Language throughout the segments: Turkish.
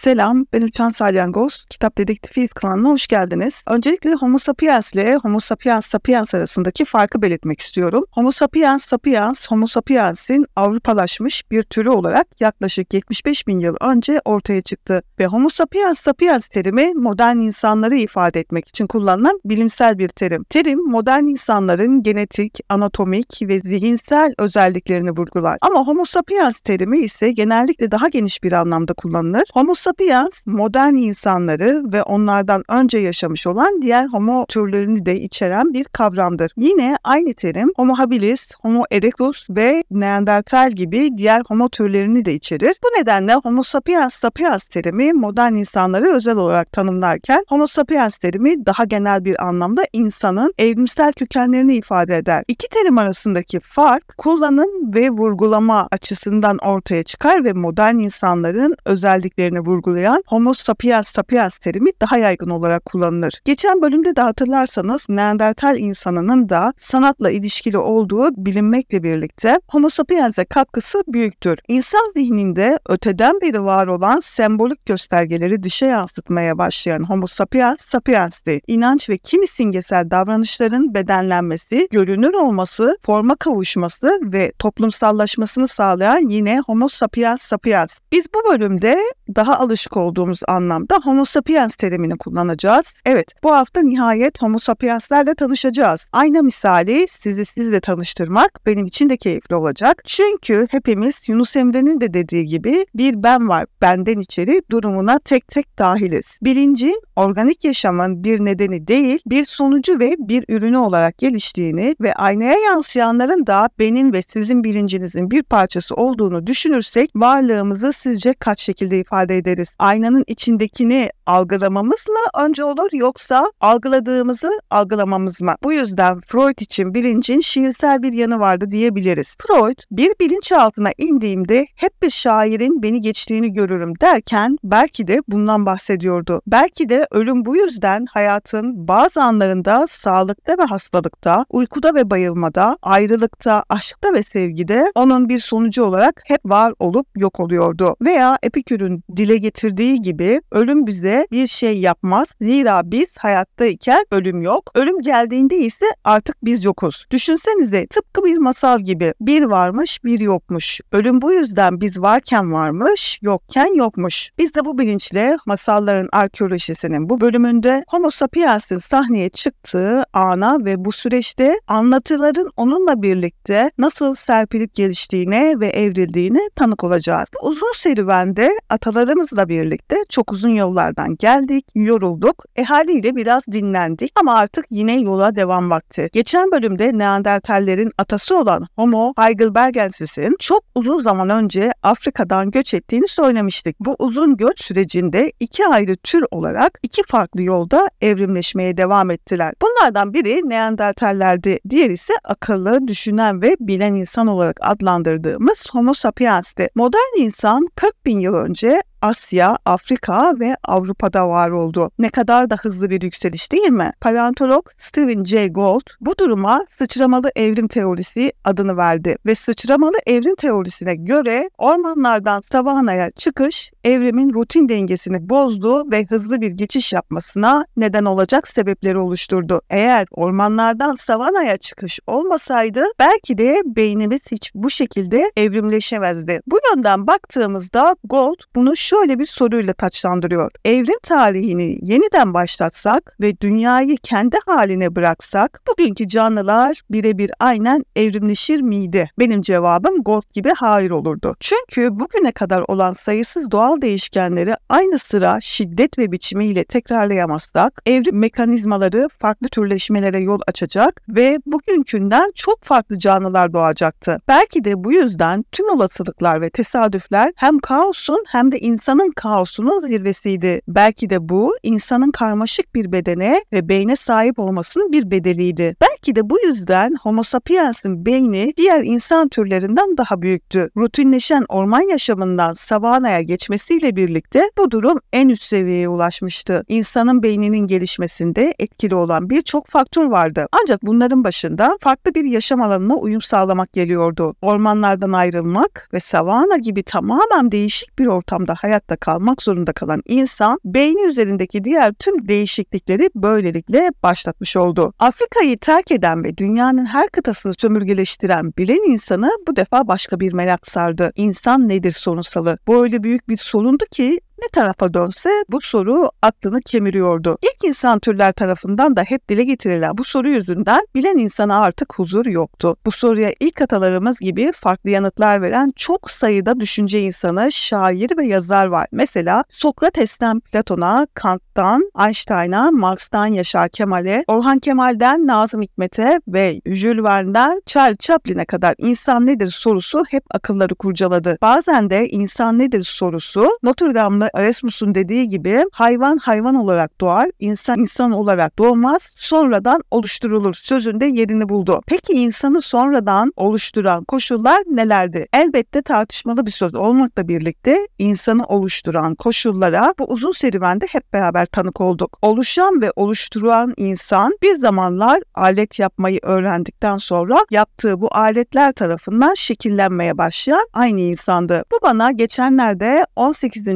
Selam, ben Uçan Salyangoz. Kitap Dedektifiyiz kanalına hoş geldiniz. Öncelikle Homo sapiens ile Homo sapiens sapiens arasındaki farkı belirtmek istiyorum. Homo sapiens sapiens, Homo sapiens'in Avrupalaşmış bir türü olarak yaklaşık 75 bin yıl önce ortaya çıktı ve Homo sapiens sapiens terimi modern insanları ifade etmek için kullanılan bilimsel bir terim. Terim modern insanların genetik, anatomik ve zihinsel özelliklerini vurgular. Ama Homo sapiens terimi ise genellikle daha geniş bir anlamda kullanılır. Homo sapiens modern insanları ve onlardan önce yaşamış olan diğer homo türlerini de içeren bir kavramdır. Yine aynı terim Homo habilis, Homo erectus ve Neandertal gibi diğer homo türlerini de içerir. Bu nedenle Homo sapiens sapiens terimi modern insanları özel olarak tanımlarken Homo sapiens terimi daha genel bir anlamda insanın evrimsel kökenlerini ifade eder. İki terim arasındaki fark kullanım ve vurgulama açısından ortaya çıkar ve modern insanların özelliklerini vurgulayan Homo sapiens sapiens terimi daha yaygın olarak kullanılır. Geçen bölümde de hatırlarsanız Neandertal insanının da sanatla ilişkili olduğu bilinmekle birlikte Homo sapiens'e katkısı büyüktür. İnsan zihninde öteden beri var olan sembolik göstergeleri dışa yansıtmaya başlayan Homo sapiens sapiens'ti. İnanç ve kimi simgesel davranışların bedenlenmesi, görünür olması, forma kavuşması ve toplumsallaşmasını sağlayan yine Homo sapiens sapiens. Biz bu bölümde daha alışık olduğumuz anlamda Homo sapiens terimini kullanacağız. Evet, bu hafta nihayet Homo sapienslerle tanışacağız. Aynı misali sizi sizle tanıştırmak benim için de keyifli olacak. Çünkü hepimiz Yunus Emre'nin de dediği gibi bir ben var, benden içeri durumuna tek tek dahiliz. Bilincin organik yaşamın bir nedeni değil, bir sonucu ve bir ürünü olarak geliştiğini ve aynaya yansıyanların da benim ve sizin bilincinizin bir parçası olduğunu düşünürsek varlığımızı sizce kaç şekilde ifade ederiz? Aynanın içindekini algılamamız mı önce olur yoksa algıladığımızı algılamamız mı? Bu yüzden Freud için bilincin şiirsel bir yanı vardı diyebiliriz. Freud bir bilinçaltına indiğimde hep bir şairin beni geçtiğini görürüm derken belki de bundan bahsediyordu. Belki de ölüm bu yüzden hayatın bazı anlarında sağlıkta ve hastalıkta, uykuda ve bayılmada, ayrılıkta, aşkta ve sevgide onun bir sonucu olarak hep var olup yok oluyordu. Veya Epikür'ün dile getirdiği gibi ölüm bize bir şey yapmaz. Zira biz hayattayken ölüm yok. Ölüm geldiğinde ise artık biz yokuz. Düşünsenize tıpkı bir masal gibi bir varmış bir yokmuş. Ölüm bu yüzden biz varken varmış, yokken yokmuş. Biz de bu bilinçle masalların arkeolojisinin bu bölümünde Homo sapiens'in sahneye çıktığı ana ve bu süreçte anlatıların onunla birlikte nasıl serpilip geliştiğine ve evrildiğine tanık olacağız. Bu uzun serüvende atalarımızla birlikte çok uzun yollardan geldik, yorulduk, e haliyle biraz dinlendik ama artık yine yola devam vakti. Geçen bölümde Neandertallerin atası olan Homo heidelbergensis'in çok uzun zaman önce Afrika'dan göç ettiğini söylemiştik. Bu uzun göç sürecinde iki ayrı tür olarak iki farklı yolda evrimleşmeye devam ettiler. Bunlardan biri Neandertallerdi, diğer ise akıllı, düşünen ve bilen insan olarak adlandırdığımız Homo sapiens'ti. Modern insan 40 bin yıl önce Asya, Afrika ve Avrupa'da var oldu. Ne kadar da hızlı bir yükseliş değil mi? Paleontolog Stephen Jay Gould bu duruma sıçramalı evrim teorisi adını verdi ve sıçramalı evrim teorisine göre ormanlardan savanaya çıkış evrimin rutin dengesini bozdu ve hızlı bir geçiş yapmasına neden olacak sebepleri oluşturdu. Eğer ormanlardan savanaya çıkış olmasaydı belki de beynimiz hiç bu şekilde evrimleşemezdi. Bu yönden baktığımızda Gold bunu şöyle bir soruyla taçlandırıyor. Evrim tarihini yeniden başlatsak ve dünyayı kendi haline bıraksak bugünkü canlılar birebir aynen evrimleşir miydi? Benim cevabım Gold gibi hayır olurdu. Çünkü bugüne kadar olan sayısız doğal değişkenleri aynı sıra şiddet ve biçimiyle tekrarlayamazsak evrim mekanizmaları farklı türleşmelere yol açacak ve bugünkünden çok farklı canlılar doğacaktı. Belki de bu yüzden tüm olasılıklar ve tesadüfler hem kaosun hem de insanın kaosunun zirvesiydi. Belki de bu insanın karmaşık bir bedene ve beyne sahip olmasının bir bedeliydi. Belki de bu yüzden Homo sapiens'in beyni diğer insan türlerinden daha büyüktü. Rutinleşen orman yaşamından savanaya geçmesiyle birlikte bu durum en üst seviyeye ulaşmıştı. İnsanın beyninin gelişmesinde etkili olan birçok faktör vardı. Ancak bunların başında farklı bir yaşam alanına uyum sağlamak geliyordu. Ormanlardan ayrılmak ve savana gibi tamamen değişik bir ortamda hayat hayatta kalmak zorunda kalan insan beyni üzerindeki diğer tüm değişiklikleri böylelikle başlatmış oldu. Afrika'yı terk eden ve dünyanın her kıtasını sömürgeleştiren bilen insanı bu defa başka bir merak sardı. İnsan nedir sorunsalı? Bu öyle büyük bir sorundu ki ne tarafa dönse bu soru aklını kemiriyordu. İlk insan türler tarafından da hep dile getirilen bu soru yüzünden bilen insana artık huzur yoktu. Bu soruya ilk atalarımız gibi farklı yanıtlar veren çok sayıda düşünce insanı, şair ve yazar var. Mesela Sokrates'ten Platon'a, Kant'tan Einstein'a, Marx'tan Yaşar Kemal'e, Orhan Kemal'den Nazım Hikmet'e ve Jules Verne'den Charles Chaplin'e kadar insan nedir sorusu hep akılları kurcaladı. Bazen de insan nedir sorusu Notre Dame'lı Erasmus'un dediği gibi hayvan hayvan olarak doğar, insan insan olarak doğmaz, sonradan oluşturulur sözünde yerini buldu. Peki insanı sonradan oluşturan koşullar nelerdi? Elbette tartışmalı bir söz olmakla birlikte insanı oluşturan koşullara bu uzun serüvende hep beraber tanık olduk. Oluşan ve oluşturan insan bir zamanlar alet yapmayı öğrendikten sonra yaptığı bu aletler tarafından şekillenmeye başlayan aynı insandı. Bu bana geçenlerde 18.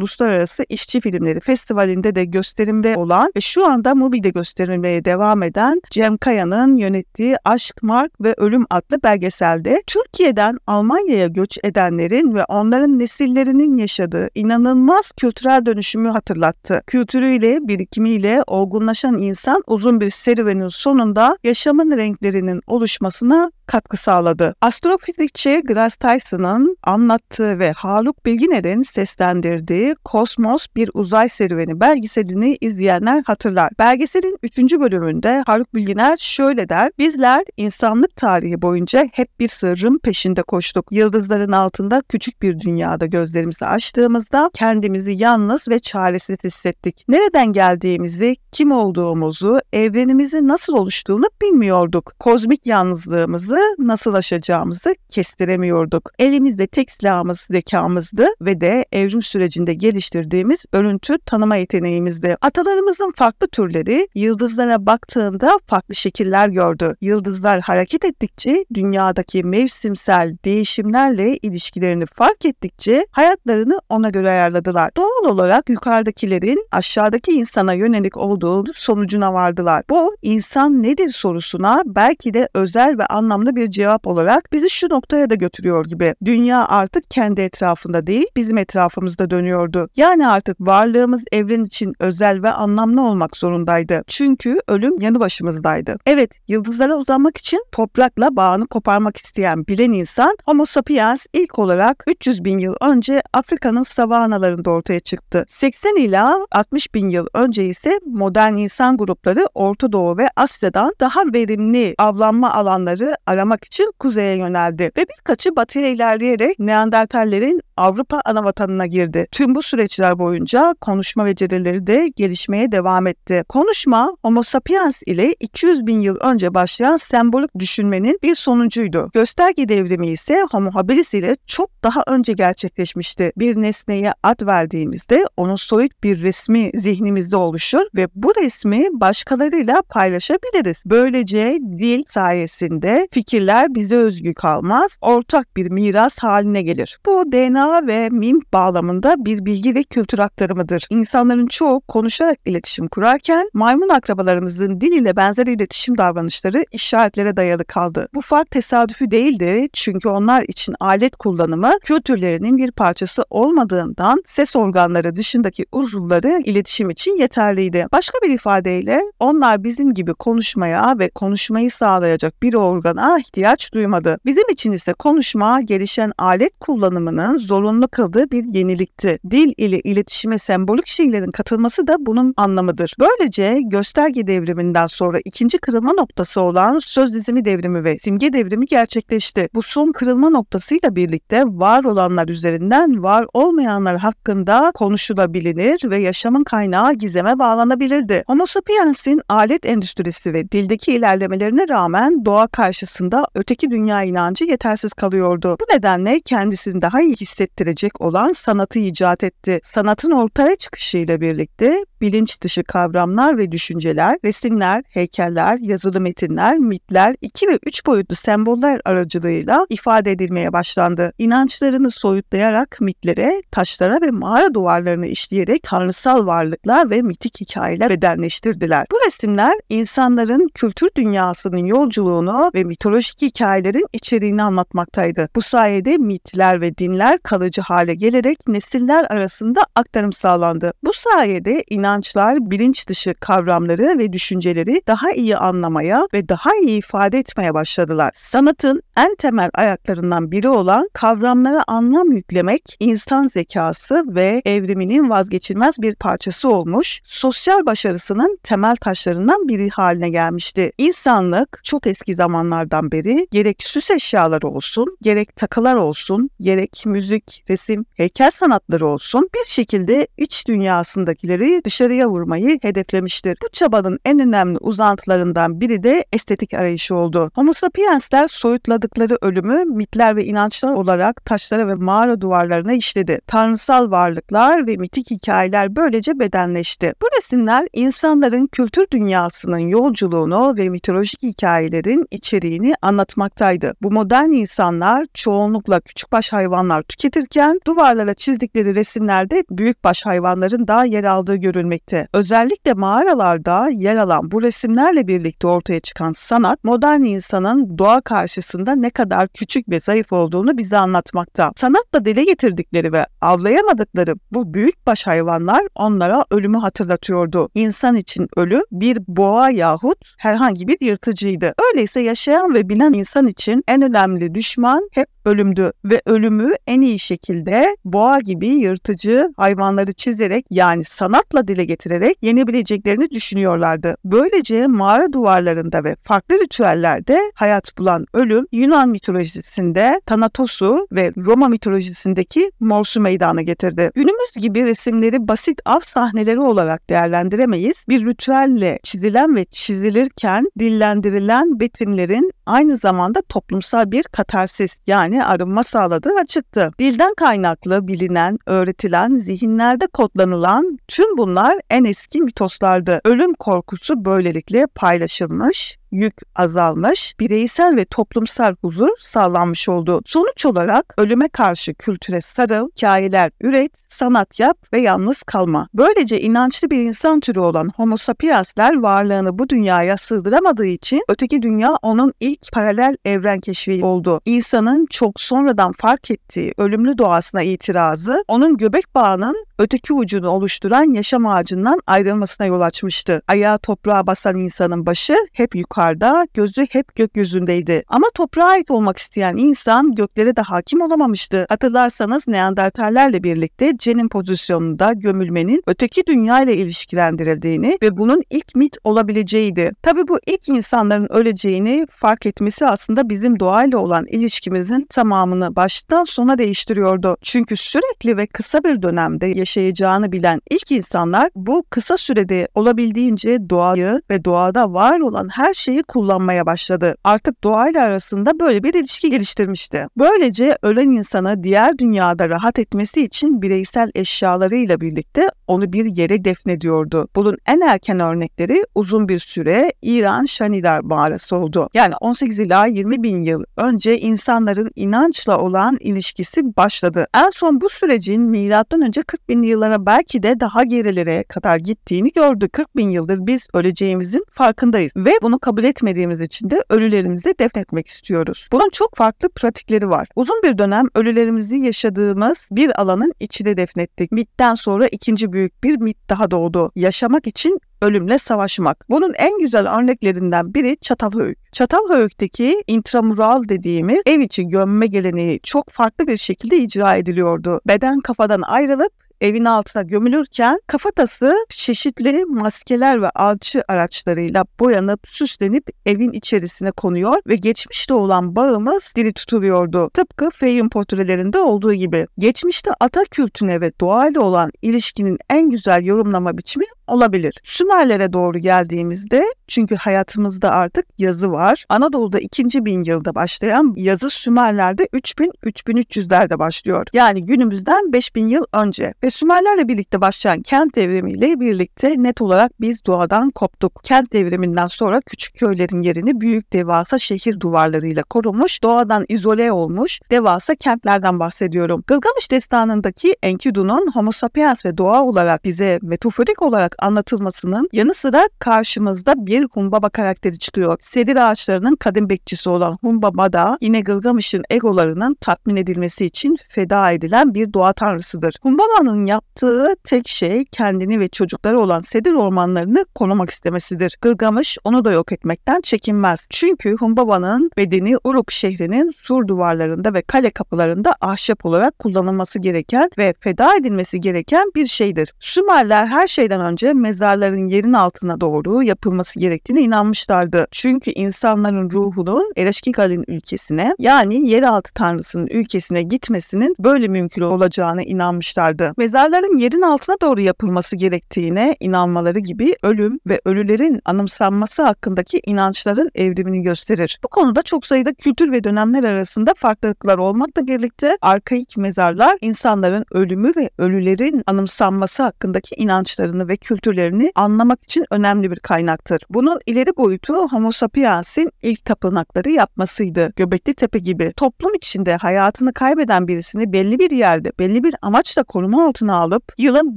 Uluslararası İşçi Filmleri Festivali'nde de gösterimde olan ve şu anda Mubi'de gösterilmeye devam eden Cem Kaya'nın yönettiği Aşk, Mark ve Ölüm adlı belgeselde Türkiye'den Almanya'ya göç edenlerin ve onların nesillerinin yaşadığı inanılmaz kültürel dönüşümü hatırlattı. Kültürüyle, birikimiyle olgunlaşan insan uzun bir serüvenin sonunda yaşamın renklerinin oluşmasına katkı sağladı. Astrofizikçi Grace Tyson'ın anlattığı ve Haluk Bilginer'in seslendirdiği Kosmos Bir Uzay Serüveni belgeselini izleyenler hatırlar. Belgeselin 3. bölümünde Haluk Bilginer şöyle der. Bizler insanlık tarihi boyunca hep bir sırrın peşinde koştuk. Yıldızların altında küçük bir dünyada gözlerimizi açtığımızda kendimizi yalnız ve çaresiz hissettik. Nereden geldiğimizi, kim olduğumuzu, evrenimizi nasıl oluştuğunu bilmiyorduk. Kozmik yalnızlığımızı nasıl aşacağımızı kestiremiyorduk. Elimizde tek silahımız zekamızdı ve de evrim sürecinde geliştirdiğimiz örüntü tanıma yeteneğimizdi. Atalarımızın farklı türleri yıldızlara baktığında farklı şekiller gördü. Yıldızlar hareket ettikçe dünyadaki mevsimsel değişimlerle ilişkilerini fark ettikçe hayatlarını ona göre ayarladılar. Doğal olarak yukarıdakilerin aşağıdaki insana yönelik olduğu sonucuna vardılar. Bu insan nedir sorusuna belki de özel ve anlamlı bir cevap olarak bizi şu noktaya da götürüyor gibi. Dünya artık kendi etrafında değil, bizim etrafımızda dönüyordu. Yani artık varlığımız evren için özel ve anlamlı olmak zorundaydı. Çünkü ölüm yanı başımızdaydı. Evet, yıldızlara uzanmak için toprakla bağını koparmak isteyen bilen insan Homo sapiens ilk olarak 300 bin yıl önce Afrika'nın savanalarında ortaya çıktı. 80 ila 60 bin yıl önce ise modern insan grupları Orta Doğu ve Asya'dan daha verimli avlanma alanları aramak için kuzeye yöneldi ve birkaçı batıya ilerleyerek Neandertallerin Avrupa ana vatanına girdi. Tüm bu süreçler boyunca konuşma becerileri de gelişmeye devam etti. Konuşma Homo sapiens ile 200 bin yıl önce başlayan sembolik düşünmenin bir sonucuydu. Gösterge devrimi ise Homo habilis ile çok daha önce gerçekleşmişti. Bir nesneye ad verdiğimizde onun soyut bir resmi zihnimizde oluşur ve bu resmi başkalarıyla paylaşabiliriz. Böylece dil sayesinde fikirler bize özgü kalmaz, ortak bir miras haline gelir. Bu DNA ve mim bağlamında bir bilgi ve kültür aktarımıdır. İnsanların çoğu konuşarak iletişim kurarken maymun akrabalarımızın dil ile benzer iletişim davranışları işaretlere dayalı kaldı. Bu fark tesadüfi değildi çünkü onlar için alet kullanımı kültürlerinin bir parçası olmadığından ses organları dışındaki uzuvları iletişim için yeterliydi. Başka bir ifadeyle onlar bizim gibi konuşmaya ve konuşmayı sağlayacak bir organa ihtiyaç duymadı. Bizim için ise konuşma gelişen alet kullanımının zorunlu kıldığı bir yenilikti. Dil ile iletişime sembolik şeylerin katılması da bunun anlamıdır. Böylece gösterge devriminden sonra ikinci kırılma noktası olan söz dizimi devrimi ve simge devrimi gerçekleşti. Bu son kırılma noktasıyla birlikte var olanlar üzerinden var olmayanlar hakkında konuşulabilir ve yaşamın kaynağı gizeme bağlanabilirdi. Homo sapiens'in alet endüstrisi ve dildeki ilerlemelerine rağmen doğa karşısında öteki dünya inancı yetersiz kalıyordu. Bu nedenle kendisini daha iyi hissettirecek olan sanatı icat etti. Sanatın ortaya çıkışıyla birlikte bilinç dışı kavramlar ve düşünceler, resimler, heykeller, yazılı metinler, mitler, iki ve üç boyutlu semboller aracılığıyla ifade edilmeye başlandı. İnançlarını soyutlayarak mitlere, taşlara ve mağara duvarlarını işleyerek tanrısal varlıklar ve mitik hikayeler bedenleştirdiler. Bu resimler insanların kültür dünyasının yolculuğunu ve mitolojik hikayelerin içeriğini anlatmaktaydı. Bu sayede mitler ve dinler kalıcı hale gelerek nesiller arasında aktarım sağlandı. Bu sayede inançlar bilinç dışı kavramları ve düşünceleri daha iyi anlamaya ve daha iyi ifade etmeye başladılar. Sanatın en temel ayaklarından biri olan kavramlara anlam yüklemek insan zekası ve evriminin vazgeçilmez bir parçası olmuş, sosyal başarısının temel taşlarından biri haline gelmişti. İnsanlık çok eski zamanlardan beri gerek süs eşyaları olsun, gerek takılar olsun, gerek müzik, resim, heykel sanatları olsun bir şekilde iç dünyasındakileri dışarıya vurmayı hedeflemiştir. Bu çabanın en önemli uzantılarından biri de estetik arayışı oldu. Homo sapiensler soyutladıkları ölümü mitler ve inançlar olarak taşlara ve mağara duvarlarına işledi. Tanrısal varlıklar ve mitik hikayeler böylece bedenleşti. Bu resimler insanların kültür dünyasının yolculuğunu ve mitolojik hikayelerin içeriğini anlatmaktaydı. Bu modern insanlar çoğunlukla küçükbaş hayvanlar tüketirken duvarlara çizdikleri resimlerde büyükbaş hayvanların da yer aldığı görülmekte. Özellikle mağaralarda yer alan bu resimlerle birlikte ortaya çıkan sanat modern insanın doğa karşısında ne kadar küçük ve zayıf olduğunu bize anlatmakta. Sanatla dile getirdikleri ve avlayamadıkları bu büyükbaş hayvanlar onlara ölümü hatırlatıyordu. İnsan için ölü bir boğa yahut herhangi bir yırtıcıydı. Öyleyse yaşayan ve bilen insan için en önemli düşman hep ölümdü ve ölümü en iyi şekilde boğa gibi yırtıcı hayvanları çizerek yani sanatla dile getirerek yenebileceklerini düşünüyorlardı. Böylece mağara duvarlarında ve farklı ritüellerde hayat bulan ölüm Yunan mitolojisinde Thanatos'u ve Roma mitolojisindeki Mors'u meydana getirdi. Günümüz gibi resimleri basit av sahneleri olarak değerlendiremeyiz. Bir ritüelle çizilen ve çizilirken dillendirilen betimlerin aynı zamanda toplumsal bir katarsis yani arınma sağladığı açıktı. Dilden kaynaklı bilinen, öğretilen, zihinlerde kodlanılan tüm bunlar en eski mitoslardı. Ölüm korkusu böylelikle paylaşılmış, yük azalmış, bireysel ve toplumsal huzur sağlanmış oldu. Sonuç olarak ölüme karşı kültüre sarıl, hikayeler üret, sanat yap ve yalnız kalma. Böylece inançlı bir insan türü olan Homo sapiensler varlığını bu dünyaya sığdıramadığı için öteki dünya onun ilk paralel evren keşfi oldu. İnsanın çok sonradan fark ettiği ölümlü doğasına itirazı onun göbek bağının öteki ucunu oluşturan yaşam ağacından ayrılmasına yol açmıştı. Ayağı toprağa basan insanın başı hep yukarıda, gözü hep gökyüzündeydi. Ama toprağa ait olmak isteyen insan göklere de hakim olamamıştı. Hatırlarsanız Neandertallerle birlikte cenin pozisyonunda gömülmenin öteki dünya ile ilişkilendirildiğini ve bunun ilk mit olabileceğiydi. Tabi bu ilk insanların öleceğini fark etmesi aslında bizim doğayla olan ilişkimizin tamamını baştan sona değiştiriyordu. Çünkü sürekli ve kısa bir dönemde yaşayacağını bilen ilk insanlar bu kısa sürede olabildiğince doğayı ve doğada var olan her şeyi kullanmaya başladı. Artık doğayla arasında böyle bir ilişki geliştirmişti. Böylece ölen insanı diğer dünyada rahat etmesi için bireysel eşyalarıyla birlikte onu bir yere defnediyordu. Bunun en erken örnekleri uzun bir süre İran Şanidar mağarası oldu. Yani 18 ila 20 bin yıl önce insanların inançla olan ilişkisi başladı. En son bu sürecin milattan önce 40 bin yıllara belki de daha gerilere kadar gittiğini gördük. 40 bin yıldır biz öleceğimizin farkındayız ve bunu kabul etmediğimiz için de ölülerimizi defnetmek istiyoruz. Bunun çok farklı pratikleri var. Uzun bir dönem ölülerimizi yaşadığımız bir alanın içine defnettik. Mitten sonra ikinci büyük bir mit daha doğdu. Yaşamak için ölümle savaşmak. Bunun en güzel örneklerinden biri Çatalhöyük. Çatalhöyük'teki intramural dediğimiz ev içi gömme geleneği çok farklı bir şekilde icra ediliyordu. Beden kafadan ayrılıp evin altına gömülürken kafatası çeşitli maskeler ve alçı araçlarıyla boyanıp süslenip evin içerisine konuyor ve geçmişte olan bağımız diri tutuluyordu. Tıpkı Feyyum portrelerinde olduğu gibi. Geçmişte ata kültüne ve doğayla olan ilişkinin en güzel yorumlama biçimi olabilir. Sümerlere doğru geldiğimizde çünkü hayatımızda artık yazı var. Anadolu'da 2. bin yılda başlayan yazı Sümerler'de 3000-3300'lerde başlıyor. Yani günümüzden 5000 yıl önce ve Ve Sümerlerle birlikte başlayan kent devrimiyle birlikte net olarak biz doğadan koptuk. Kent devriminden sonra küçük köylerin yerini büyük devasa şehir duvarlarıyla korumuş, doğadan izole olmuş devasa kentlerden bahsediyorum. Gılgamış destanındaki Enkidu'nun Homo sapiens ve doğa olarak bize metaforik olarak anlatılmasının yanı sıra karşımızda bir Humbaba karakteri çıkıyor. Sedir ağaçlarının kadim bekçisi olan Humbaba da yine Gılgamış'ın egolarının tatmin edilmesi için feda edilen bir doğa tanrısıdır. Humbaba'nın yaptığı tek şey kendini ve çocukları olan sedir ormanlarını korumak istemesidir. Gılgamış onu da yok etmekten çekinmez. Çünkü Humbaba'nın bedeni Uruk şehrinin sur duvarlarında ve kale kapılarında ahşap olarak kullanılması gereken ve feda edilmesi gereken bir şeydir. Sümerler her şeyden önce mezarların yerin altına doğru yapılması gerektiğine inanmışlardı. Çünkü insanların ruhunun Ereşkigal'in ülkesine yani yeraltı tanrısının ülkesine gitmesinin böyle mümkün olacağına inanmışlardı. Mezarların yerin altına doğru yapılması gerektiğine inanmaları gibi ölüm ve ölülerin anımsanması hakkındaki inançların evrimini gösterir. Bu konuda çok sayıda kültür ve dönemler arasında farklılıklar olmakla birlikte arkaik mezarlar insanların ölümü ve ölülerin anımsanması hakkındaki inançlarını ve kültürlerini anlamak için önemli bir kaynaktır. Bunun ileri boyutu Homo sapiens'in ilk tapınakları yapmasıydı. Göbekli Tepe gibi toplum içinde hayatını kaybeden birisini belli bir yerde, belli bir amaçla koruma altına alıp yılın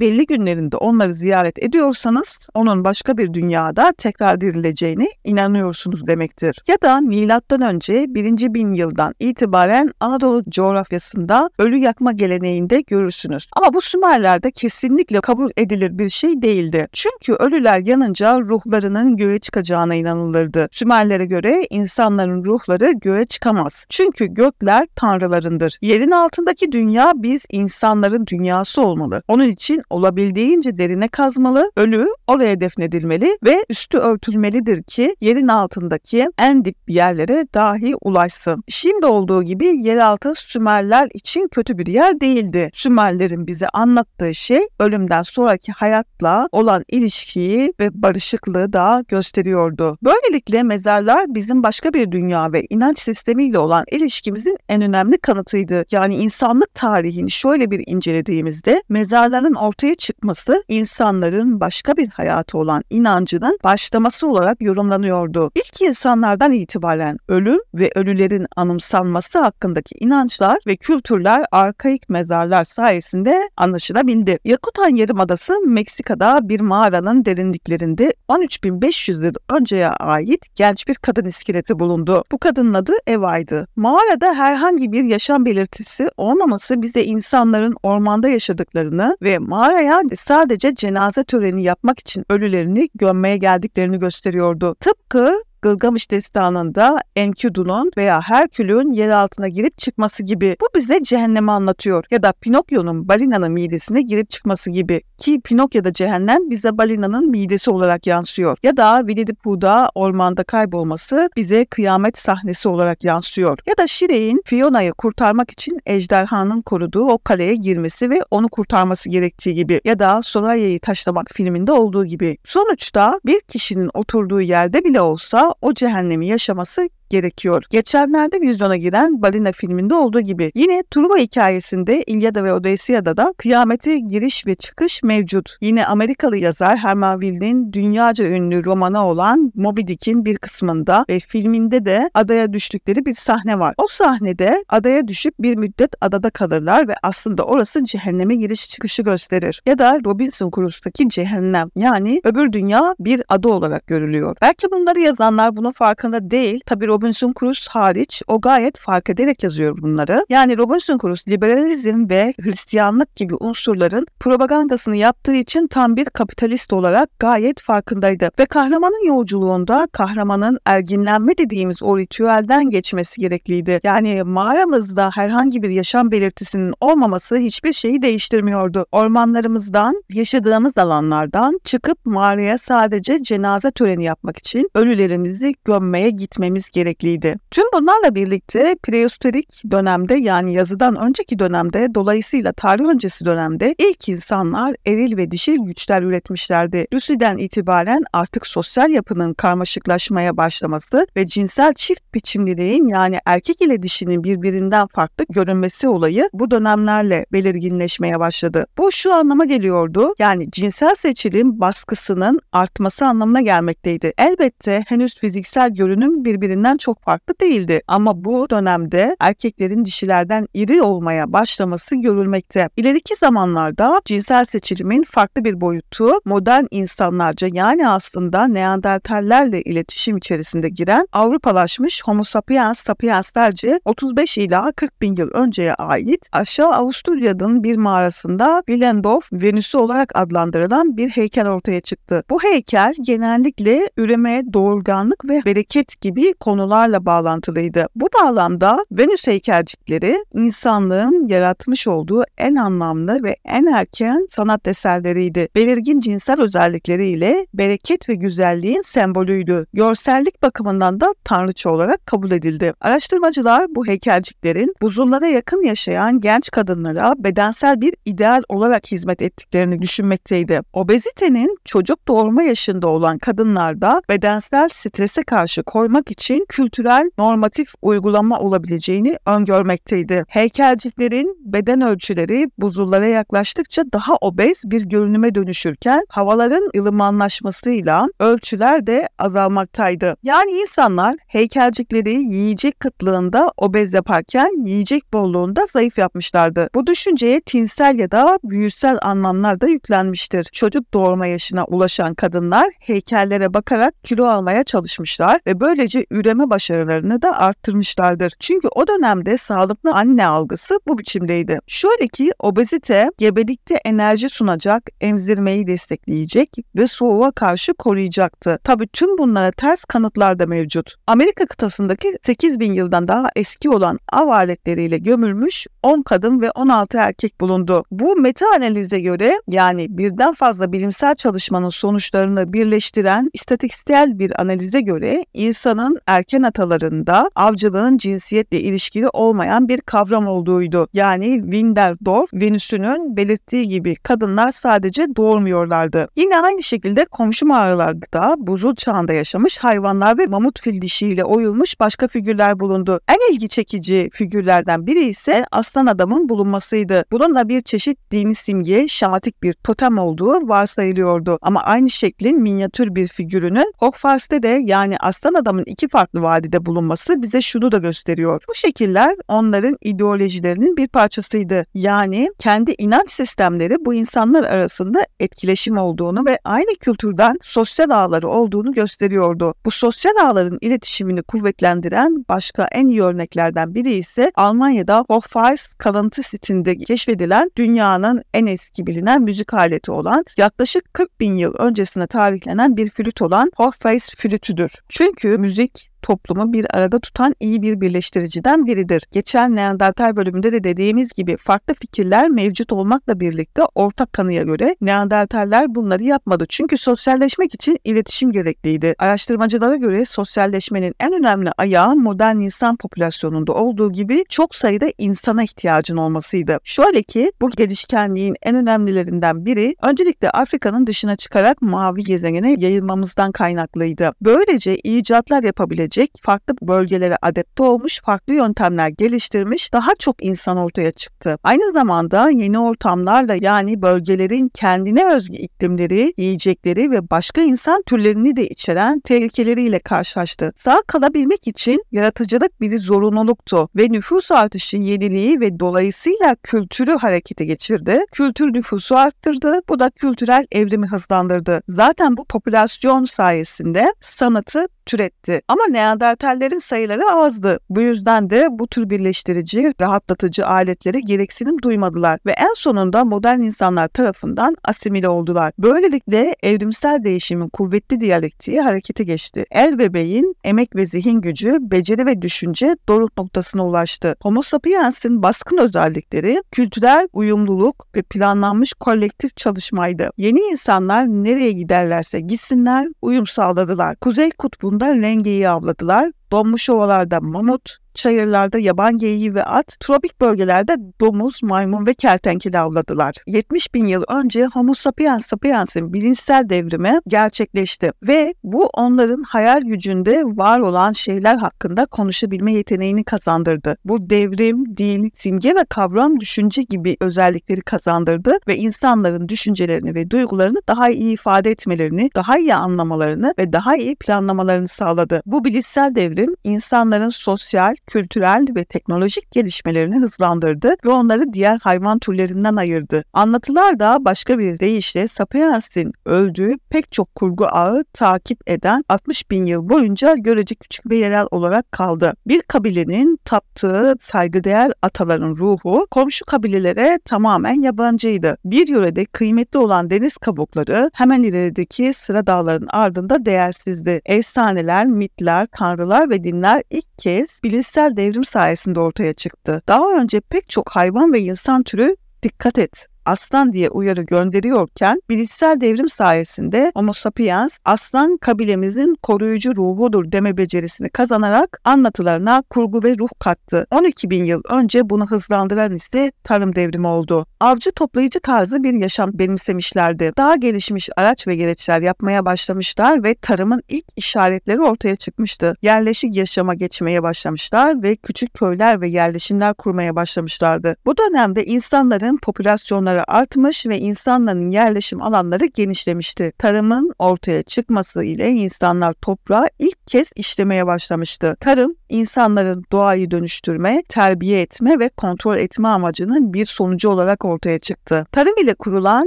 belli günlerinde onları ziyaret ediyorsanız onun başka bir dünyada tekrar dirileceğini inanıyorsunuz demektir. Ya da milattan önce 1. bin yıldan itibaren Anadolu coğrafyasında ölü yakma geleneğinde görürsünüz. Ama bu Sümerlerde kesinlikle kabul edilir bir şey değildi. Çünkü ölüler yanınca ruhlarının göğe çıkacağına inanılırdı. Sümerlere göre insanların ruhları göğe çıkamaz. Çünkü gökler tanrılarındır. Yerin altındaki dünya biz insanların dünyası olmalı. Onun için olabildiğince derine kazmalı, ölü oraya defnedilmeli ve üstü örtülmelidir ki yerin altındaki en dip yerlere dahi ulaşsın. Şimdi olduğu gibi yeraltı Sümerler için kötü bir yer değildi. Sümerlerin bize anlattığı şey ölümden sonraki hayatla olan ilişkiyi ve barışıklığı da gösteriyordu. Böylelikle mezarlar bizim başka bir dünya ve inanç sistemiyle olan ilişkimizin en önemli kanıtıydı. Yani insanlık tarihini şöyle bir incelediğimizde mezarların ortaya çıkması insanların başka bir hayatı olan inancının başlaması olarak yorumlanıyordu. İlk insanlardan itibaren ölüm ve ölülerin anımsanması hakkındaki inançlar ve kültürler arkaik mezarlar sayesinde anlaşılabildi. Yakutan Yarımadası Meksika'da bir mağaranın derinliklerinde 13.500 yıl önceye ait genç bir kadın iskeleti bulundu. Bu kadının adı Eva'ydı. Mağarada herhangi bir yaşam belirtisi olmaması bize insanların ormanda yaşadıklarını ve mağaraya sadece cenaze töreni yapmak için ölülerini gömmeye geldiklerini gösteriyordu. Tıpkı Gılgamış destanında Enkidu'nun veya Herkül'ün yer altına girip çıkması gibi. Bu bize cehennemi anlatıyor. Ya da Pinokyo'nun balinanın midesine girip çıkması gibi. Ki Pinokyo'da cehennem bize balinanın midesi olarak yansıyor. Ya da Winnie the Pooh'da ormanda kaybolması bize kıyamet sahnesi olarak yansıyor. Ya da Shirey'in Fiona'yı kurtarmak için ejderhanın koruduğu o kaleye girmesi ve onu kurtarması gerektiği gibi. Ya da Sorayya'yı taşlamak filminde olduğu gibi. Sonuçta bir kişinin oturduğu yerde bile olsa o cehennemi yaşaması gerekiyor. Geçenlerde vizyona giren Balina filminde olduğu gibi yine Truva hikayesinde İlyada ve Odyssea'da da kıyamete giriş ve çıkış mevcut. Yine Amerikalı yazar Herman Wilde'in dünyaca ünlü romanı olan Moby Dick'in bir kısmında ve filminde de adaya düştükleri bir sahne var. O sahnede adaya düşüp bir müddet adada kalırlar ve aslında orası cehenneme giriş çıkışı gösterir. Ya da Robinson Crusoe'daki cehennem yani öbür dünya bir ada olarak görülüyor. Belki bunları yazanlar bunun farkında değil. Tabi Robinson Crusoe hariç o gayet fark ederek yazıyor bunları. Yani Robinson Crusoe liberalizm ve Hristiyanlık gibi unsurların propagandasını yaptığı için tam bir kapitalist olarak gayet farkındaydı. Ve kahramanın yolculuğunda kahramanın erginlenme dediğimiz o ritüelden geçmesi gerekliydi. Yani mağaramızda herhangi bir yaşam belirtisinin olmaması hiçbir şeyi değiştirmiyordu. Ormanlarımızdan, yaşadığımız alanlardan çıkıp mağaraya sadece cenaze töreni yapmak için ölülerimizi gömmeye gitmemiz gerekiyordu gerekliydi. Tüm bunlarla birlikte prehistorik dönemde yani yazıdan önceki dönemde dolayısıyla tarih öncesi dönemde ilk insanlar eril ve dişil güçler üretmişlerdi. Lucy'den itibaren artık sosyal yapının karmaşıklaşmaya başlaması ve cinsel çift biçimliliğin yani erkek ile dişinin birbirinden farklı görünmesi olayı bu dönemlerle belirginleşmeye başladı. Bu şu anlama geliyordu. Yani cinsel seçilim baskısının artması anlamına gelmekteydi. Elbette henüz fiziksel görünüm birbirinden çok farklı değildi ama bu dönemde erkeklerin dişilerden iri olmaya başlaması görülmekte. İleriki zamanlarda cinsel seçilimin farklı bir boyutu modern insanlarca yani aslında Neandertallerle iletişim içerisinde giren Avrupalaşmış Homo sapiens sapienslerce 35 ila 40 bin yıl önceye ait aşağı Avusturya'nın bir mağarasında Willendorf Venüsü olarak adlandırılan bir heykel ortaya çıktı. Bu heykel genellikle üreme, doğurganlık ve bereket gibi konularla bağlantılıydı. Bu bağlamda Venüs heykelcikleri insanlığın yaratmış olduğu en anlamlı ve en erken sanat eserleriydi. Belirgin cinsel özellikleriyle bereket ve güzelliğin sembolüydü. Görsellik bakımından da tanrıça olarak kabul edildi. Araştırmacılar bu heykelciklerin buzullara yakın yaşayan genç kadınlara bedensel bir ideal olarak hizmet ettiklerini düşünmekteydi. Obezitenin çocuk doğurma yaşında olan kadınlarda bedensel strese karşı koymak için kültürel normatif uygulama olabileceğini öngörmekteydi. Heykelciklerin beden ölçüleri buzullara yaklaştıkça daha obez bir görünüme dönüşürken havaların ılımanlaşmasıyla ölçüler de azalmaktaydı. Yani insanlar heykelcikleri yiyecek kıtlığında obez yaparken yiyecek bolluğunda zayıf yapmışlardı. Bu düşünceye tinsel ya da büyüsel anlamlar da yüklenmiştir. Çocuk doğurma yaşına ulaşan kadınlar heykellere bakarak kilo almaya çalışmışlar ve böylece üreme başarılarını da arttırmışlardır. Çünkü o dönemde sağlıklı anne algısı bu biçimdeydi. Şöyle ki obezite gebelikte enerji sunacak, emzirmeyi destekleyecek ve soğuğa karşı koruyacaktı. Tabii tüm bunlara ters kanıtlar da mevcut. Amerika kıtasındaki 8000 yıldan daha eski olan av aletleriyle gömülmüş 10 kadın ve 16 erkek bulundu. Bu meta analize göre yani birden fazla bilimsel çalışmanın sonuçlarını birleştiren istatistiksel bir analize göre insanın erken atalarında avcılığın cinsiyetle ilişkili olmayan bir kavram olduğuydu. Yani Winderdorf Venüs'ünün belirttiği gibi kadınlar sadece doğurmuyorlardı. Yine aynı şekilde komşu mağaralarda da buzul çağında yaşamış hayvanlar ve mamut fil dişiyle oyulmuş başka figürler bulundu. En ilgi çekici figürlerden biri ise aslan adamın bulunmasıydı. Bununla bir çeşit dini simge, şahatik bir totem olduğu varsayılıyordu. Ama aynı şeklin minyatür bir figürünün Hogfars'te de yani aslan adamın iki farklı vadide bulunması bize şunu da gösteriyor. Bu şekiller onların ideolojilerinin bir parçasıydı. Yani kendi inanç sistemleri bu insanlar arasında etkileşim olduğunu ve aynı kültürden sosyal ağları olduğunu gösteriyordu. Bu sosyal ağların iletişimini kuvvetlendiren başka en iyi örneklerden biri ise Almanya'da Hofers kalıntı sitinde keşfedilen dünyanın en eski bilinen müzik aleti olan yaklaşık 40 bin yıl öncesine tarihlenen bir flüt olan Hofers flütüdür. Çünkü müzik toplumu bir arada tutan iyi bir birleştiriciden biridir. Geçen Neandertal bölümünde de dediğimiz gibi farklı fikirler mevcut olmakla birlikte ortak kanıya göre Neandertaller bunları yapmadı. Çünkü sosyalleşmek için iletişim gerekliydi. Araştırmacılara göre sosyalleşmenin en önemli ayağı modern insan popülasyonunda olduğu gibi çok sayıda insana ihtiyacın olmasıydı. Şöyle ki bu gelişkenliğin en önemlilerinden biri öncelikle Afrika'nın dışına çıkarak mavi gezegene yayılmamızdan kaynaklıydı. Böylece icatlar yapabilecek olabilecek farklı bölgelere adapte olmuş, farklı yöntemler geliştirmiş daha çok insan ortaya çıktı. Aynı zamanda yeni ortamlarla yani bölgelerin kendine özgü iklimleri, yiyecekleri ve başka insan türlerini de içeren tehlikeleriyle karşılaştı. Sağ kalabilmek için yaratıcılık bir zorunluluktu ve nüfus artışı yeniliği ve dolayısıyla kültürü harekete geçirdi. Kültür nüfusu arttırdı. Bu da kültürel evrimi hızlandırdı. Zaten bu popülasyon sayesinde sanatı türetti. Ama Neandertallerin sayıları azdı. Bu yüzden de bu tür birleştirici, rahatlatıcı aletlere gereksinim duymadılar ve en sonunda modern insanlar tarafından asimile oldular. Böylelikle evrimsel değişimin kuvvetli diyalektiği harekete geçti. El ve beyin, emek ve zihin gücü, beceri ve düşünce doruk noktasına ulaştı. Homo sapiens'in baskın özellikleri kültürel uyumluluk ve planlanmış kolektif çalışmaydı. Yeni insanlar nereye giderlerse gitsinler uyum sağladılar. Kuzey kutbu Bunda rengeyi avladılar. Donmuş ovalarda mamut, çayırlarda yaban geyiği ve at, tropik bölgelerde domuz, maymun ve kertenkele avladılar. 70 bin yıl önce Homo sapiens sapiens'in bilinçsel devrimi gerçekleşti ve bu onların hayal gücünde var olan şeyler hakkında konuşabilme yeteneğini kazandırdı. Bu devrim, dil, simge ve kavram düşünce gibi özellikleri kazandırdı ve insanların düşüncelerini ve duygularını daha iyi ifade etmelerini, daha iyi anlamalarını ve daha iyi planlamalarını sağladı. Bu bilişsel devrim insanların sosyal, kültürel ve teknolojik gelişmelerini hızlandırdı ve onları diğer hayvan türlerinden ayırdı. Anlatılar da başka bir deyişle Sapiens'in öldüğü pek çok kurgu ağı takip eden 60 bin yıl boyunca görece küçük ve yerel olarak kaldı. Bir kabilenin taptığı saygıdeğer ataların ruhu komşu kabilelere tamamen yabancıydı. Bir yörede kıymetli olan deniz kabukları hemen ilerideki sıra dağların ardında değersizdi. Efsaneler, mitler, tanrılar ve dinler ilk kez bilinçsel devrim sayesinde ortaya çıktı. Daha önce pek çok hayvan ve insan türü dikkat et aslan diye uyarı gönderiyorken bilişsel devrim sayesinde Homo sapiens aslan kabilemizin koruyucu ruhudur deme becerisini kazanarak anlatılarına kurgu ve ruh kattı. 12 bin yıl önce bunu hızlandıran ise tarım devrimi oldu. Avcı toplayıcı tarzı bir yaşam benimsemişlerdi. Daha gelişmiş araç ve gereçler yapmaya başlamışlar ve tarımın ilk işaretleri ortaya çıkmıştı. Yerleşik yaşama geçmeye başlamışlar ve küçük köyler ve yerleşimler kurmaya başlamışlardı. Bu dönemde insanların popülasyonları alanları artmış ve insanların yerleşim alanları genişlemişti. Tarımın ortaya çıkması ile insanlar toprağı ilk kez işlemeye başlamıştı. Tarım insanların doğayı dönüştürme, terbiye etme ve kontrol etme amacının bir sonucu olarak ortaya çıktı. Tarım ile kurulan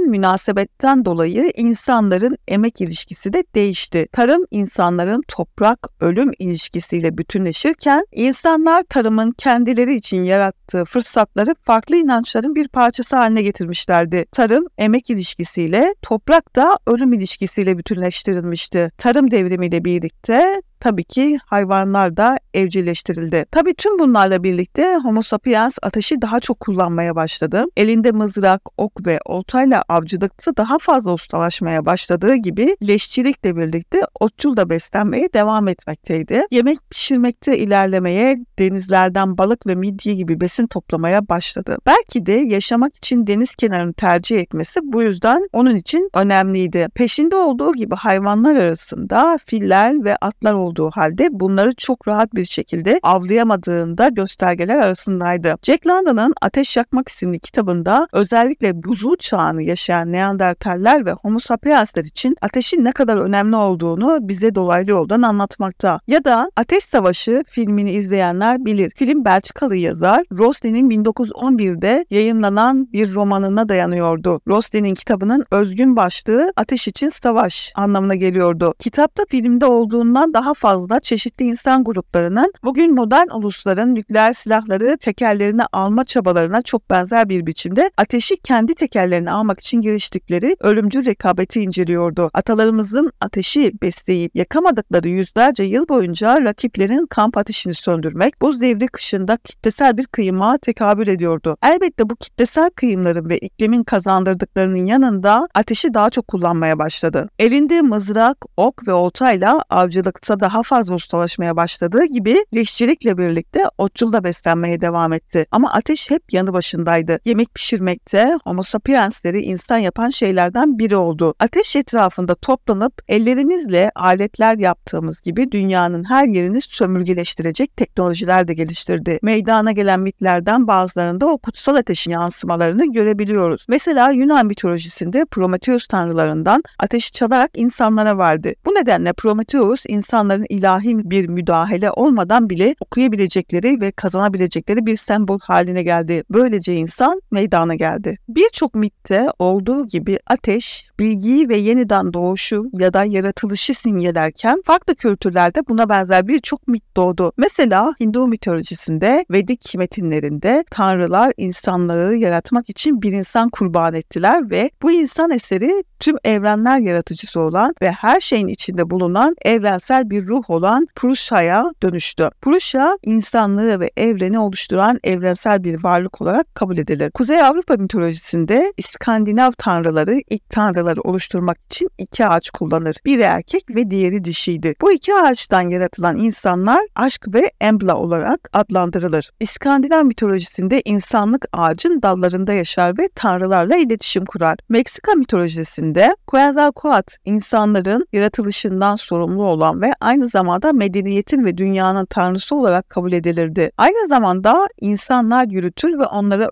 münasebetten dolayı insanların emek ilişkisi de değişti. Tarım insanların toprak ölüm ilişkisiyle bütünleşirken insanlar tarımın kendileri için yarattığı fırsatları farklı inançların bir parçası haline getirmişlerdi. Tarım emek ilişkisiyle, toprak da ölüm ilişkisiyle bütünleştirilmişti. Tarım devrimiyle birlikte tabii ki hayvanlar da evcilleştirildi. Tabii tüm bunlarla birlikte Homo sapiens ateşi daha çok kullanmaya başladı. Elinde mızrak, ok ve oltayla avcılıkta daha fazla ustalaşmaya başladığı gibi leşçilikle birlikte otçul da beslenmeye devam etmekteydi. Yemek pişirmekte ilerlemeye, denizlerden balık ve midye gibi besin toplamaya başladı. Belki de yaşamak için deniz kenarını tercih etmesi bu yüzden onun için önemliydi. Peşinde olduğu gibi hayvanlar arasında filler ve atlar olduğu olduğu halde bunları çok rahat bir şekilde avlayamadığında göstergeler arasındaydı. Jack London'ın Ateş Yakmak isimli kitabında özellikle buzul çağını yaşayan Neandertaller ve Homo sapiensler için ateşin ne kadar önemli olduğunu bize dolaylı yoldan anlatmakta. Ya da Ateş Savaşı filmini izleyenler bilir. Film Belçikalı yazar Rosley'nin 1911'de yayınlanan bir romanına dayanıyordu. Rosley'nin kitabının özgün başlığı Ateş için Savaş anlamına geliyordu. Kitapta filmde olduğundan daha fazla çeşitli insan gruplarının bugün modern ulusların nükleer silahları tekerlerine alma çabalarına çok benzer bir biçimde ateşi kendi tekerlerine almak için giriştikleri ölümcül rekabeti inceliyordu. Atalarımızın ateşi besleyip yakamadıkları yüzlerce yıl boyunca rakiplerin kamp ateşini söndürmek buz devri kışında kitlesel bir kıyıma tekabül ediyordu. Elbette bu kitlesel kıyımların ve iklimin kazandırdıklarının yanında ateşi daha çok kullanmaya başladı. Elinde mızrak, ok ve oltayla avcılıkta da daha fazla ustalaşmaya başladığı gibi leşçilikle birlikte otçul da beslenmeye devam etti. Ama ateş hep yanı başındaydı. Yemek pişirmekte homo sapiensleri insan yapan şeylerden biri oldu. Ateş etrafında toplanıp ellerimizle aletler yaptığımız gibi dünyanın her yerini sömürgeleştirecek teknolojiler de geliştirdi. Meydana gelen mitlerden bazılarında o kutsal ateşin yansımalarını görebiliyoruz. Mesela Yunan mitolojisinde Prometheus tanrılarından ateşi çalarak insanlara verdi. Bu nedenle Prometheus insanları insanların ilahi bir müdahale olmadan bile okuyabilecekleri ve kazanabilecekleri bir sembol haline geldi. Böylece insan meydana geldi. Birçok mitte olduğu gibi ateş, bilgiyi ve yeniden doğuşu ya da yaratılışı simgelerken farklı kültürlerde buna benzer birçok mit doğdu. Mesela Hindu mitolojisinde Vedik metinlerinde tanrılar insanlığı yaratmak için bir insan kurban ettiler ve bu insan eseri tüm evrenler yaratıcısı olan ve her şeyin içinde bulunan evrensel bir ruh olan Prusya'ya dönüştü. Prusya insanlığı ve evreni oluşturan evrensel bir varlık olarak kabul edilir. Kuzey Avrupa mitolojisinde İskandinav tanrıları ilk tanrıları oluşturmak için iki ağaç kullanır. Biri erkek ve diğeri dişiydi. Bu iki ağaçtan yaratılan insanlar aşk ve embla olarak adlandırılır. İskandinav mitolojisinde insanlık ağacın dallarında yaşar ve tanrılarla iletişim kurar. Meksika mitolojisinde Quetzalcoatl insanların yaratılışından sorumlu olan ve aynı zamanda medeniyetin ve dünyanın tanrısı olarak kabul edilirdi. Aynı zamanda insanlar yürütür ve onlara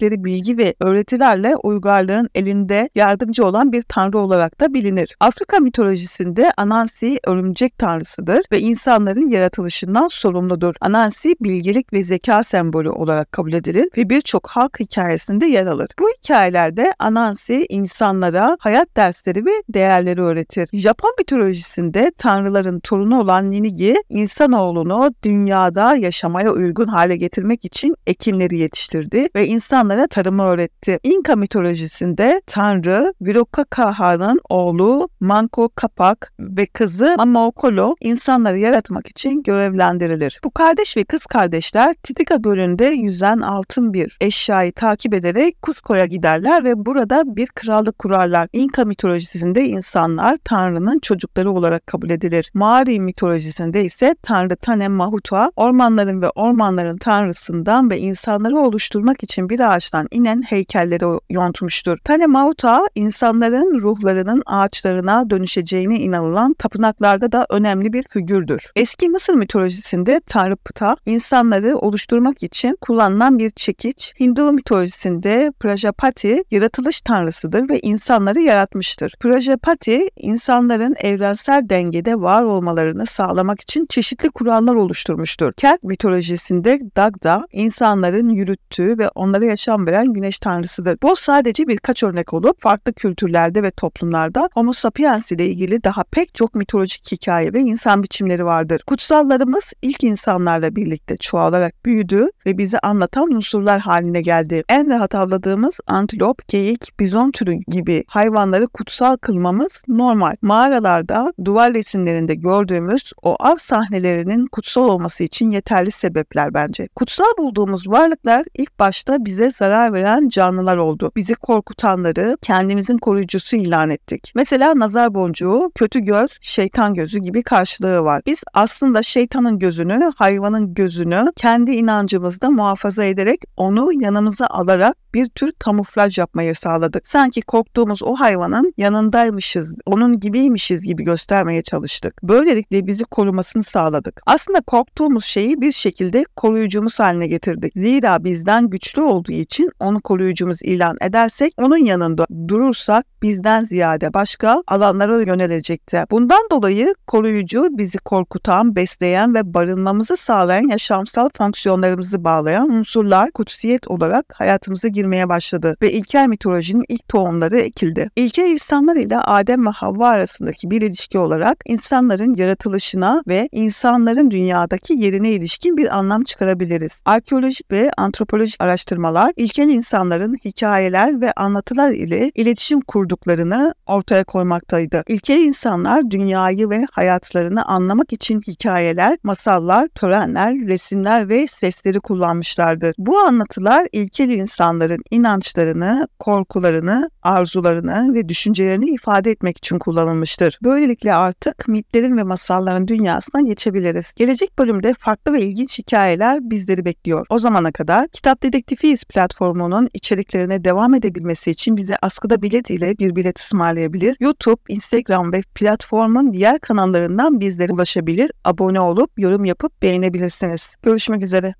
öğrettikleri bilgi ve öğretilerle uygarlığın elinde yardımcı olan bir tanrı olarak da bilinir. Afrika mitolojisinde Anansi örümcek tanrısıdır ve insanların yaratılışından sorumludur. Anansi bilgelik ve zeka sembolü olarak kabul edilir ve birçok halk hikayesinde yer alır. Bu hikayelerde Anansi insanlara hayat dersleri ve değerleri öğretir. Japon mitolojisinde tanrıların torunu olan Ninigi, insanoğlunu dünyada yaşamaya uygun hale getirmek için ekinleri yetiştirdi ve insanlara tarımı öğretti. İnka mitolojisinde tanrı Virukakaha'nın oğlu Manco Capac ve kızı Mamaokolo insanları yaratmak için görevlendirilir. Bu kardeş ve kız kardeşler Titicaca Gölü'nde yüzen altın bir eşyayı takip ederek Cusco'ya giderler ve burada bir krallık kurarlar. İnka mitolojisinde insanlar Tanrı'nın çocukları olarak kabul edilir. Mari mitolojisinde ise Tanrı Tanem Mahutua ormanların ve ormanların tanrısından ve insanları oluşturmak için bir ağaçtan inen heykelleri yontmuştur. Tanem Mahutua insanların ruhlarının ağaçlarına dönüşeceğine inanılan tapınaklarda da önemli bir figürdür. Eski Mısır mitolojisinde Tanrı Ptah insanları oluşturmak için kullanılan bir çekiç. Hindu mitolojisinde Prajapati yaratılış tanrısıdır ve insanları yaratmıştır. Prajapati insanların evrensel dengede var olmalarını sağlamak için çeşitli kurallar oluşturmuştur. Kelt mitolojisinde Dagda insanların yürüttüğü ve onlara yaşam veren güneş tanrısıdır. Bu sadece birkaç örnek olup farklı kültürlerde ve toplumlarda Homo sapiens ile ilgili daha pek çok mitolojik hikaye ve insan biçimleri vardır. Kutsallarımız ilk insanlarla birlikte çoğalarak büyüdü ve bize anlatan unsurlar haline geldi. En rahat avladığımız antilop, geyik, bizon türü gibi hayvanları kutsal kılmamız normal. Mağaralarda, duvar resimlerinde gördüğümüz o av sahnelerinin kutsal olması için yeterli sebepler bence. Kutsal bulduğumuz varlıklar ilk başta bize zarar veren canlılar oldu. Bizi korkutanları kendimizin koruyucusu ilan ettik. Mesela nazar boncuğu, kötü göz, şeytan gözü gibi karşılığı var. Biz aslında şeytanın gözünü, hayvanın gözünü kendi inancımızda muhafaza ederek onu yanımıza alarak bir tür kamuflaj yapmayı sağladık. Sanki korktuğumuz o hayvanın yanındaymışız, onun gibiymişiz gibi göstermeye çalıştık. Böylelikle bizi korumasını sağladık. Aslında korktuğumuz şeyi bir şekilde koruyucumuz haline getirdik. Zira bizden güçlü olduğu için onu koruyucumuz ilan edersek, onun yanında durursak bizden ziyade başka alanlara yönelecekti. Bundan dolayı koruyucu bizi korkutan, besleyen ve barınmamızı sağlayan yaşamsal fonksiyonlarımızı bağlayan unsurlar kutsiyet olarak hayatımıza girmeye başladı ve ilkel mitolojinin ilk tohumları ekildi. İlkel insanlar ile Adem ve Havva arasındaki bir ilişki olarak insanların yaratılışına ve insanların dünyadaki yerine ilişkin bir anlam çıkarabiliriz. Arkeolojik ve antropolojik araştırmalar ilkel insanların hikayeler ve anlatılar ile iletişim kurduklarını ortaya koymaktaydı. İlkel insanlar dünyayı ve hayatlarını anlamak için hikayeler, masallar, törenler, resimler ve sesleri kullanmışlardı. Bu anlatılar ilkel insanların inançlarını, korkularını, arzularını ve düşüncelerini ifade etmek için kullanılmıştır. Böylelikle artık mitlerin ve masalların dünyasına geçebiliriz. Gelecek bölümde farklı ve ilginç hikayeler bizleri bekliyor. O zamana kadar Kitap Dedektifiyiz platformunun içeriklerine devam edebilmesi için bize askıda bilet ile bir bilet ısmarlayabilir. YouTube, Instagram ve platformun diğer kanallarından bizlere ulaşabilir, abone olup yorum yapıp beğenebilirsiniz. Görüşmek üzere.